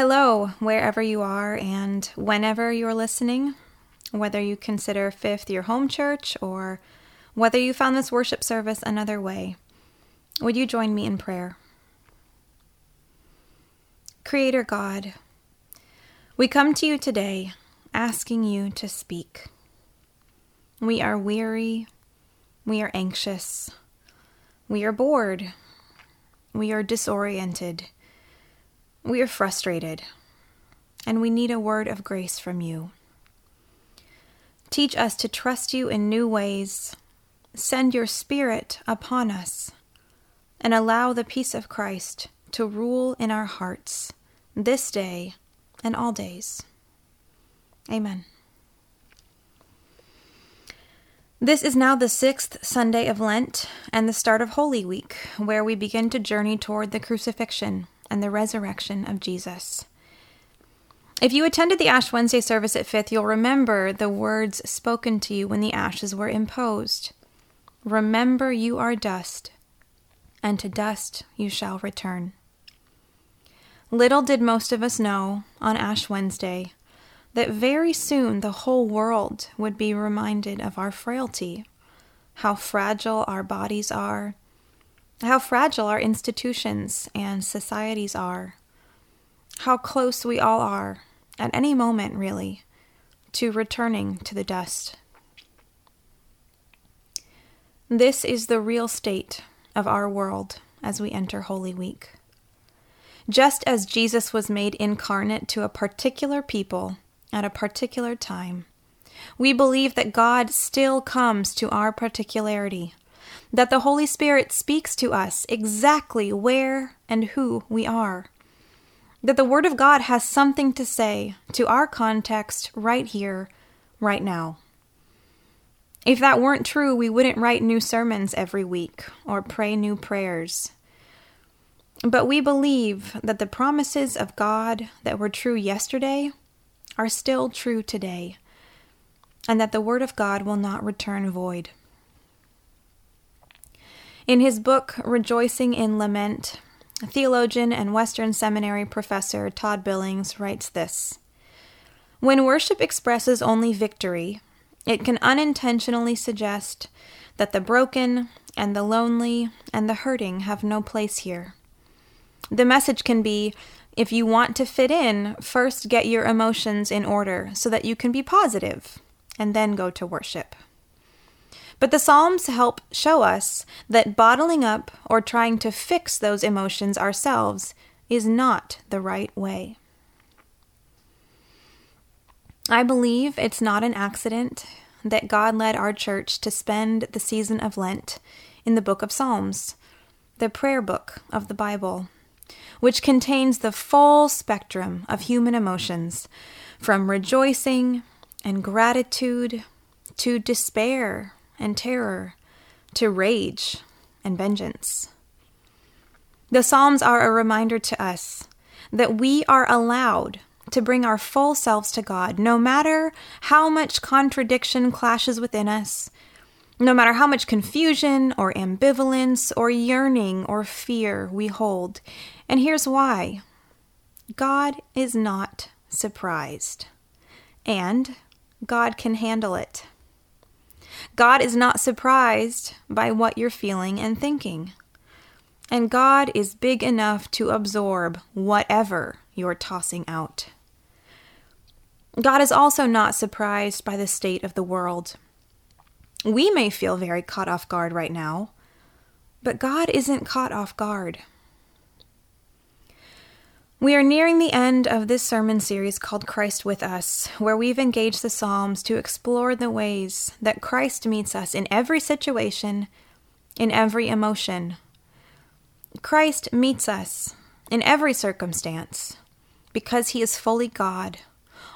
Hello, wherever you are and whenever you're listening, whether you consider Fifth your home church or whether you found this worship service another way. Would you join me in prayer? Creator God, we come to you today asking you to speak. We are weary, we are anxious, we are bored, we are disoriented. We are frustrated, and we need a word of grace from you. Teach us to trust you in new ways. Send your Spirit upon us, and allow the peace of Christ to rule in our hearts this day and all days. Amen. This is now the sixth Sunday of Lent and the start of Holy Week, where we begin to journey toward the crucifixion and the resurrection of Jesus. If you attended the Ash Wednesday service at Fifth, you'll remember the words spoken to you when the ashes were imposed. Remember, you are dust, and to dust you shall return. Little did most of us know on Ash Wednesday that very soon the whole world would be reminded of our frailty, how fragile our bodies are, how fragile our institutions and societies are, how close we all are, at any moment really, to returning to the dust. This is the real state of our world as we enter Holy Week. Just as Jesus was made incarnate to a particular people at a particular time, we believe that God still comes to our particularity that the Holy Spirit speaks to us exactly where and who we are. That the Word of God has something to say to our context right here, right now. If that weren't true, we wouldn't write new sermons every week or pray new prayers. But we believe that the promises of God that were true yesterday are still true today, and that the Word of God will not return void. In his book, Rejoicing in Lament, theologian and Western Seminary professor Todd Billings writes this When worship expresses only victory, it can unintentionally suggest that the broken and the lonely and the hurting have no place here. The message can be if you want to fit in, first get your emotions in order so that you can be positive, and then go to worship. But the Psalms help show us that bottling up or trying to fix those emotions ourselves is not the right way. I believe it's not an accident that God led our church to spend the season of Lent in the book of Psalms, the prayer book of the Bible, which contains the full spectrum of human emotions, from rejoicing and gratitude to despair and terror to rage and vengeance. The Psalms are a reminder to us that we are allowed to bring our full selves to God, no matter how much contradiction clashes within us, no matter how much confusion or ambivalence or yearning or fear we hold. And here's why God is not surprised, and God can handle it. God is not surprised by what you're feeling and thinking. And God is big enough to absorb whatever you're tossing out. God is also not surprised by the state of the world. We may feel very caught off guard right now, but God isn't caught off guard. We are nearing the end of this sermon series called Christ with Us, where we've engaged the Psalms to explore the ways that Christ meets us in every situation, in every emotion. Christ meets us in every circumstance because he is fully God,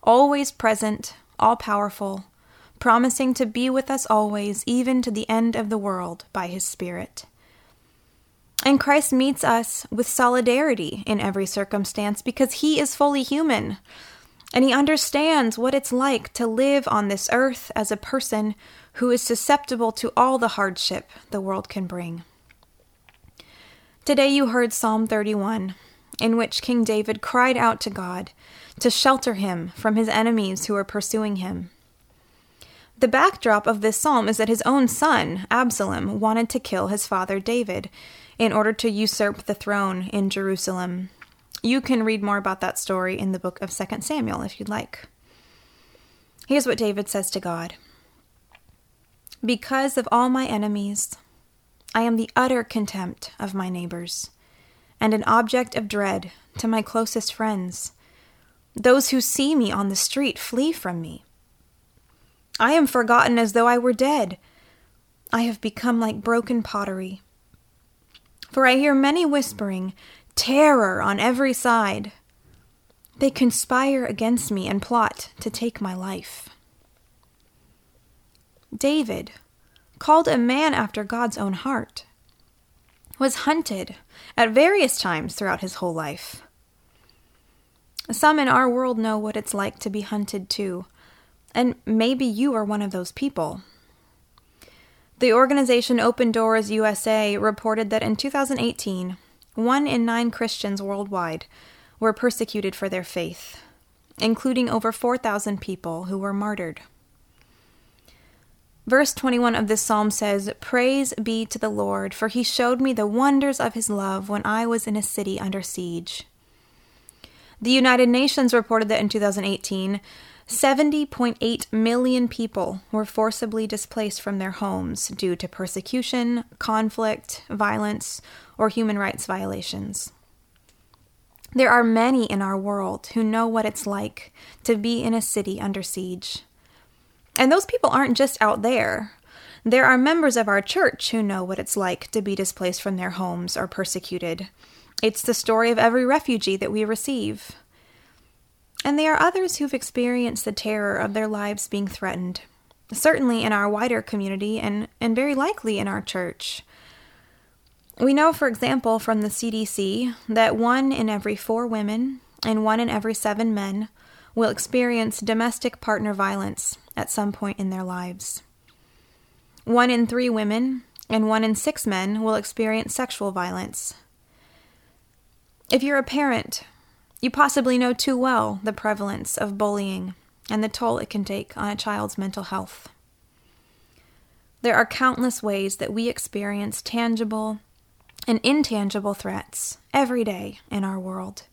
always present, all powerful, promising to be with us always, even to the end of the world, by his Spirit. And Christ meets us with solidarity in every circumstance because he is fully human. And he understands what it's like to live on this earth as a person who is susceptible to all the hardship the world can bring. Today you heard Psalm 31, in which King David cried out to God to shelter him from his enemies who were pursuing him. The backdrop of this psalm is that his own son, Absalom, wanted to kill his father David in order to usurp the throne in Jerusalem. You can read more about that story in the book of 2 Samuel if you'd like. Here's what David says to God Because of all my enemies, I am the utter contempt of my neighbors, and an object of dread to my closest friends. Those who see me on the street flee from me. I am forgotten as though I were dead. I have become like broken pottery. For I hear many whispering, terror on every side. They conspire against me and plot to take my life. David, called a man after God's own heart, was hunted at various times throughout his whole life. Some in our world know what it's like to be hunted too, and maybe you are one of those people. The organization Open Doors USA reported that in 2018, one in nine Christians worldwide were persecuted for their faith, including over 4,000 people who were martyred. Verse 21 of this psalm says, Praise be to the Lord, for he showed me the wonders of his love when I was in a city under siege. The United Nations reported that in 2018, 70.8 million people were forcibly displaced from their homes due to persecution, conflict, violence, or human rights violations. There are many in our world who know what it's like to be in a city under siege. And those people aren't just out there. There are members of our church who know what it's like to be displaced from their homes or persecuted. It's the story of every refugee that we receive. And there are others who've experienced the terror of their lives being threatened, certainly in our wider community and, and very likely in our church. We know, for example, from the CDC that one in every four women and one in every seven men will experience domestic partner violence at some point in their lives. One in three women and one in six men will experience sexual violence. If you're a parent, you possibly know too well the prevalence of bullying and the toll it can take on a child's mental health. There are countless ways that we experience tangible and intangible threats every day in our world.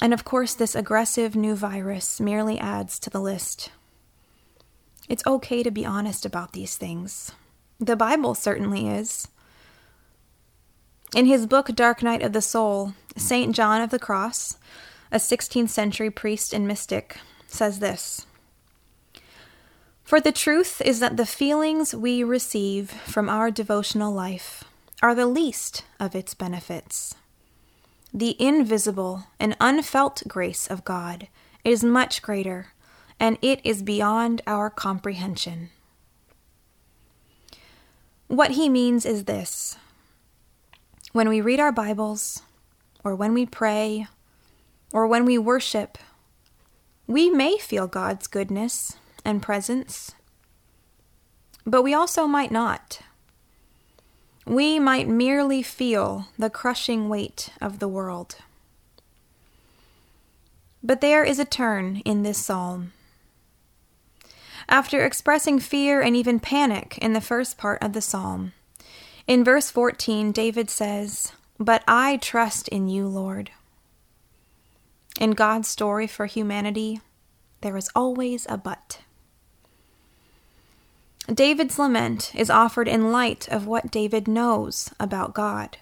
And of course, this aggressive new virus merely adds to the list. It's okay to be honest about these things. The Bible certainly is. In his book Dark Night of the Soul, St. John of the Cross, a 16th century priest and mystic, says this For the truth is that the feelings we receive from our devotional life are the least of its benefits. The invisible and unfelt grace of God is much greater, and it is beyond our comprehension. What he means is this when we read our Bibles, or when we pray, or when we worship, we may feel God's goodness and presence, but we also might not. We might merely feel the crushing weight of the world. But there is a turn in this psalm. After expressing fear and even panic in the first part of the psalm, in verse 14, David says, But I trust in you, Lord. In God's story for humanity, there is always a but. David's lament is offered in light of what David knows about God.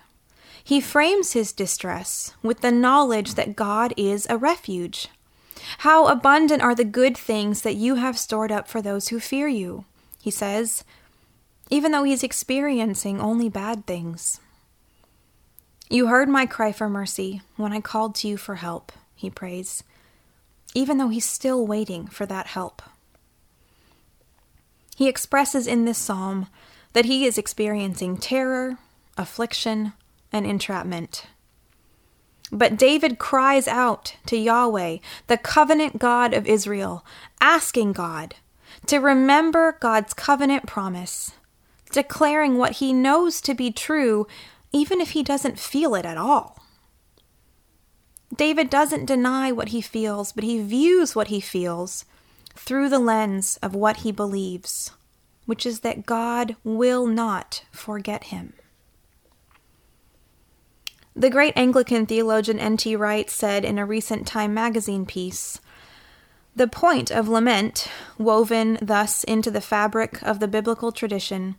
He frames his distress with the knowledge that God is a refuge. How abundant are the good things that you have stored up for those who fear you, he says, even though he's experiencing only bad things. You heard my cry for mercy when I called to you for help, he prays, even though he's still waiting for that help. He expresses in this psalm that he is experiencing terror, affliction, and entrapment. But David cries out to Yahweh, the covenant God of Israel, asking God to remember God's covenant promise declaring what he knows to be true, even if he doesn't feel it at all. David doesn't deny what he feels, but he views what he feels through the lens of what he believes, which is that God will not forget him. The great Anglican theologian N.T. Wright said in a recent Time magazine piece The point of lament, woven thus into the fabric of the biblical tradition,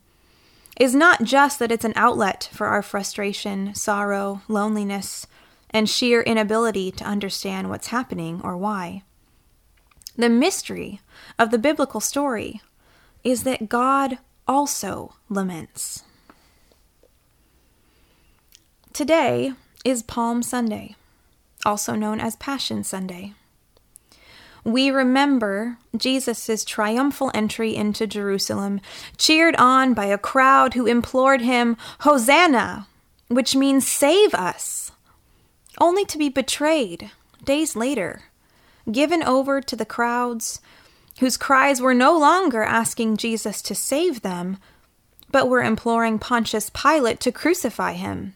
is not just that it's an outlet for our frustration, sorrow, loneliness, and sheer inability to understand what's happening or why. The mystery of the biblical story is that God also laments. Today is Palm Sunday, also known as Passion Sunday. We remember Jesus' triumphal entry into Jerusalem, cheered on by a crowd who implored him, Hosanna, which means save us, only to be betrayed days later, given over to the crowds whose cries were no longer asking Jesus to save them, but were imploring Pontius Pilate to crucify him.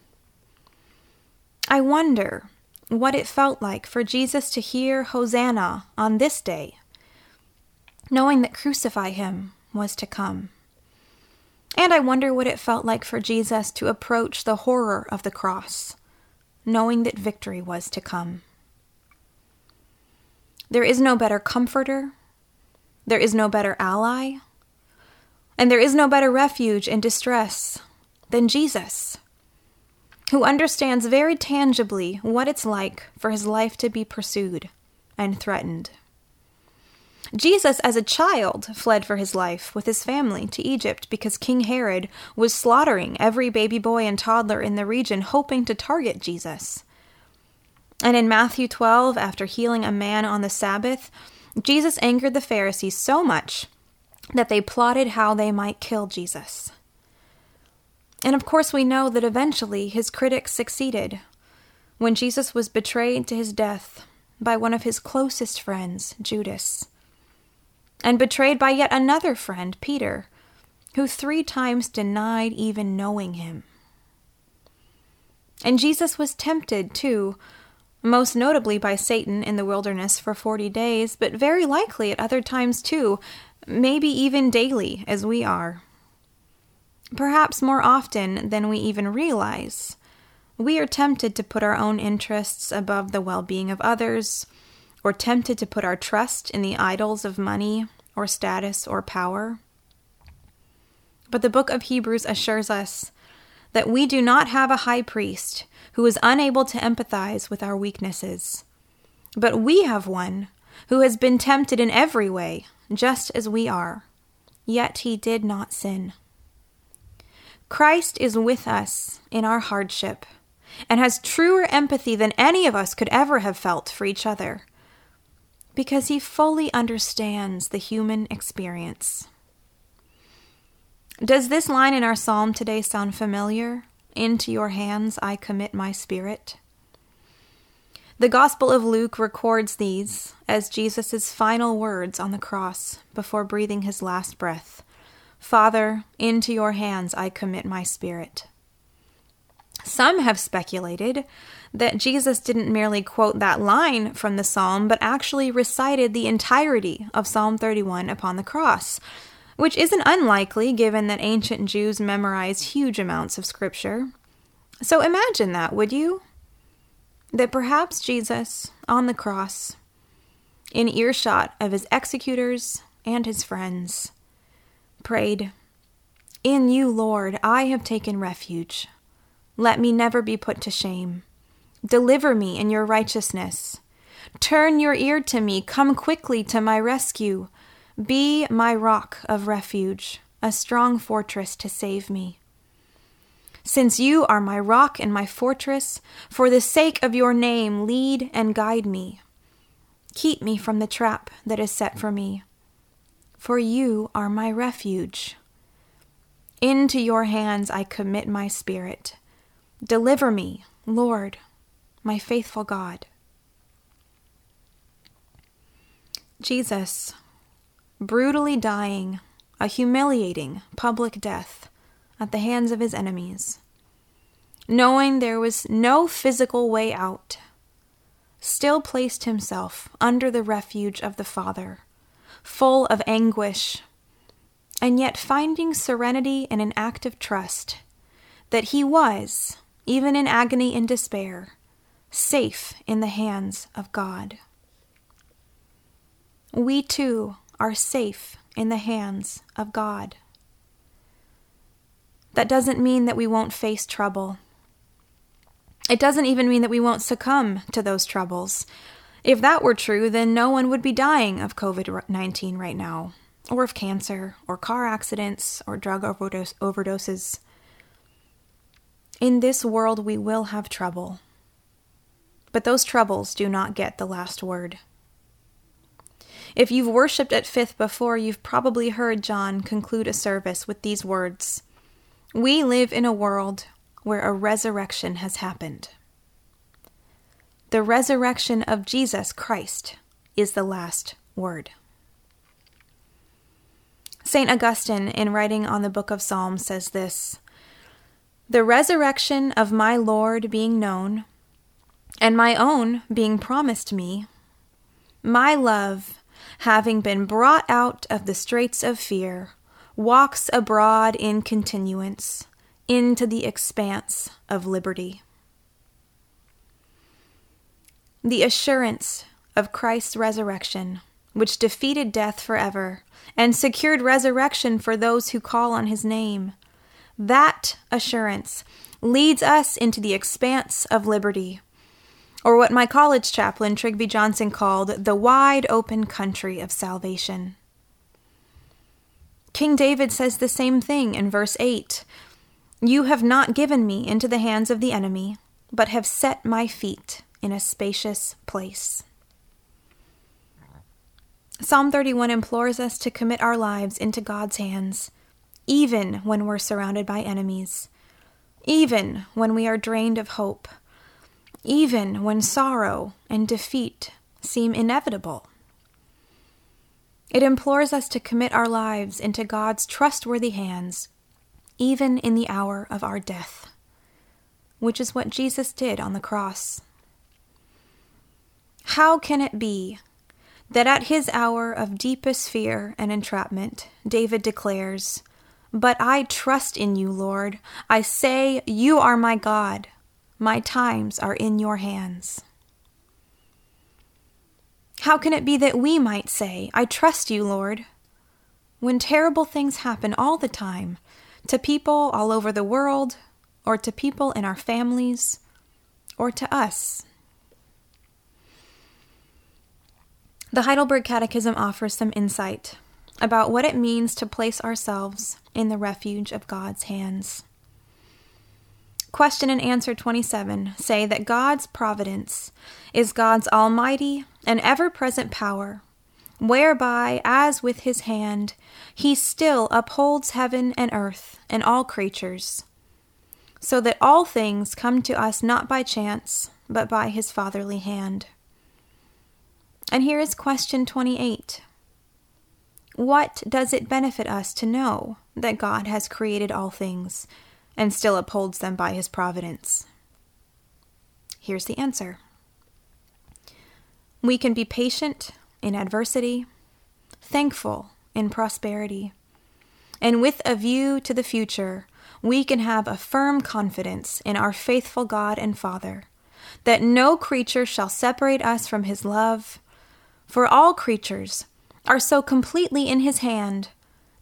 I wonder what it felt like for Jesus to hear Hosanna on this day, knowing that crucify him was to come. And I wonder what it felt like for Jesus to approach the horror of the cross, knowing that victory was to come. There is no better comforter, there is no better ally, and there is no better refuge in distress than Jesus who understands very tangibly what it's like for his life to be pursued and threatened. Jesus, as a child, fled for his life with his family to Egypt because King Herod was slaughtering every baby boy and toddler in the region, hoping to target Jesus. And in Matthew 12, after healing a man on the Sabbath, Jesus angered the Pharisees so much that they plotted how they might kill Jesus. And of course, we know that eventually his critics succeeded. When Jesus was betrayed to his death by one of his closest friends, Judas, and betrayed by yet another friend, Peter, who three times denied even knowing him. And Jesus was tempted, too, most notably by Satan in the wilderness for forty days, but very likely at other times, too, maybe even daily, as we are perhaps more often than we even realize. We are tempted to put our own interests above the well being of others, or tempted to put our trust in the idols of money, or status, or power. But the book of Hebrews assures us that we do not have a high priest who is unable to empathize with our weaknesses, but we have one who has been tempted in every way, just as we are, yet he did not sin. Christ is with us in our hardship and has truer empathy than any of us could ever have felt for each other because he fully understands the human experience. Does this line in our psalm today sound familiar? Into your hands I commit my spirit. The Gospel of Luke records these as Jesus' final words on the cross before breathing his last breath. Father, into your hands I commit my spirit. Some have speculated that Jesus didn't merely quote that line from the psalm, but actually recited the entirety of Psalm 31 upon the cross, which isn't unlikely given that ancient Jews memorized huge amounts of scripture. So imagine that, would you? That perhaps Jesus, on the cross, in earshot of his executors and his friends, prayed, In you, Lord, I have taken refuge. Let me never be put to shame. Deliver me in your righteousness. Turn your ear to me. Come quickly to my rescue. Be my rock of refuge, a strong fortress to save me. Since you are my rock and my fortress, for the sake of your name, lead and guide me. Keep me from the trap that is set for me for you are my refuge. Into your hands I commit my spirit. Deliver me, Lord, my faithful God. Jesus, brutally dying a humiliating public death at the hands of his enemies, knowing there was no physical way out, still placed himself under the refuge of the Father, full of anguish, and yet finding serenity in an act of trust that he was, even in agony and despair, safe in the hands of God. We too are safe in the hands of God. That doesn't mean that we won't face trouble. It doesn't even mean that we won't succumb to those troubles. If that were true, then no one would be dying of COVID 19 right now, or of cancer, or car accidents, or drug overdose- overdoses. In this world, we will have trouble. But those troubles do not get the last word. If you've worshipped at Fifth before, you've probably heard John conclude a service with these words We live in a world where a resurrection has happened. The resurrection of Jesus Christ is the last word. St. Augustine, in writing on the book of Psalms, says this The resurrection of my Lord being known, and my own being promised me, my love, having been brought out of the straits of fear, walks abroad in continuance into the expanse of liberty. The assurance of Christ's resurrection, which defeated death forever and secured resurrection for those who call on his name, that assurance leads us into the expanse of liberty, or what my college chaplain Trigby Johnson called the wide open country of salvation. King David says the same thing in verse 8 you have not given me into the hands of the enemy, but have set my feet in a spacious place. Psalm 31 implores us to commit our lives into God's hands, even when we're surrounded by enemies, even when we are drained of hope, even when sorrow and defeat seem inevitable. It implores us to commit our lives into God's trustworthy hands even in the hour of our death, which is what Jesus did on the cross. How can it be that at his hour of deepest fear and entrapment, David declares, But I trust in you, Lord. I say, You are my God. My times are in your hands. How can it be that we might say, I trust you, Lord, when terrible things happen all the time to people all over the world, or to people in our families, or to us. The Heidelberg Catechism offers some insight about what it means to place ourselves in the refuge of God's hands. Question and answer 27 say that God's providence is God's almighty and ever present power whereby, as with his hand, he still upholds heaven and earth and all creatures, so that all things come to us not by chance, but by his fatherly hand. And here is question 28 What does it benefit us to know that God has created all things and still upholds them by his providence? Here's the answer. We can be patient in adversity, thankful in prosperity. And with a view to the future, we can have a firm confidence in our faithful God and Father, that no creature shall separate us from His love, for all creatures are so completely in His hand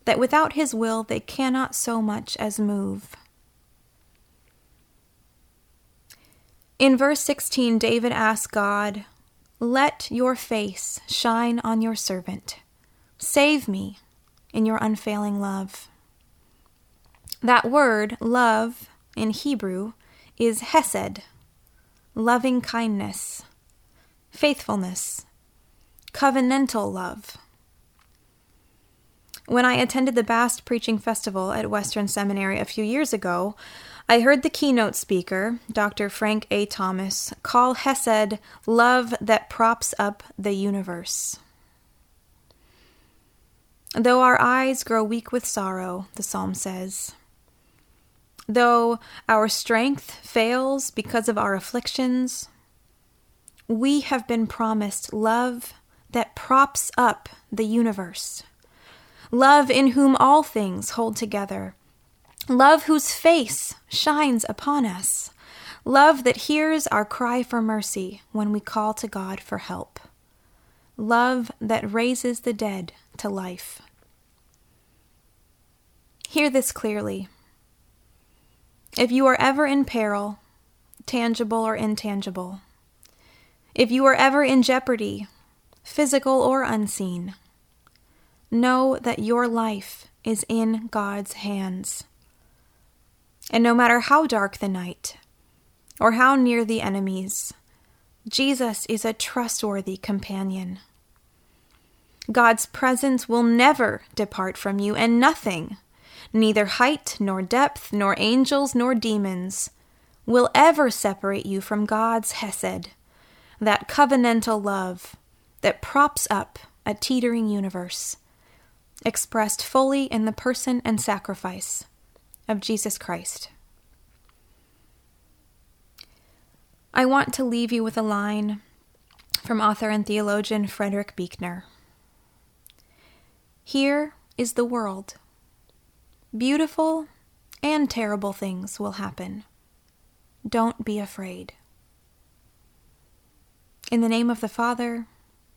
that without His will they cannot so much as move. In verse 16, David asks God, let your face shine on your servant. Save me in your unfailing love. That word, love, in Hebrew, is hesed, loving kindness, faithfulness, covenantal love. When I attended the Bast Preaching Festival at Western Seminary a few years ago, I heard the keynote speaker, Dr. Frank A. Thomas, call Hesed love that props up the universe. Though our eyes grow weak with sorrow, the psalm says, though our strength fails because of our afflictions, we have been promised love that props up the universe, love in whom all things hold together, love whose face shines upon us, love that hears our cry for mercy when we call to God for help, love that raises the dead to life. Hear this clearly. If you are ever in peril, tangible or intangible, if you are ever in jeopardy, physical or unseen, know that your life is in God's hands. And no matter how dark the night or how near the enemies, Jesus is a trustworthy companion. God's presence will never depart from you, and nothing, neither height nor depth, nor angels nor demons, will ever separate you from God's Hesed, that covenantal love that props up a teetering universe, expressed fully in the person and sacrifice of Jesus Christ. I want to leave you with a line from author and theologian Frederick Buechner. Here is the world. Beautiful and terrible things will happen. Don't be afraid. In the name of the Father,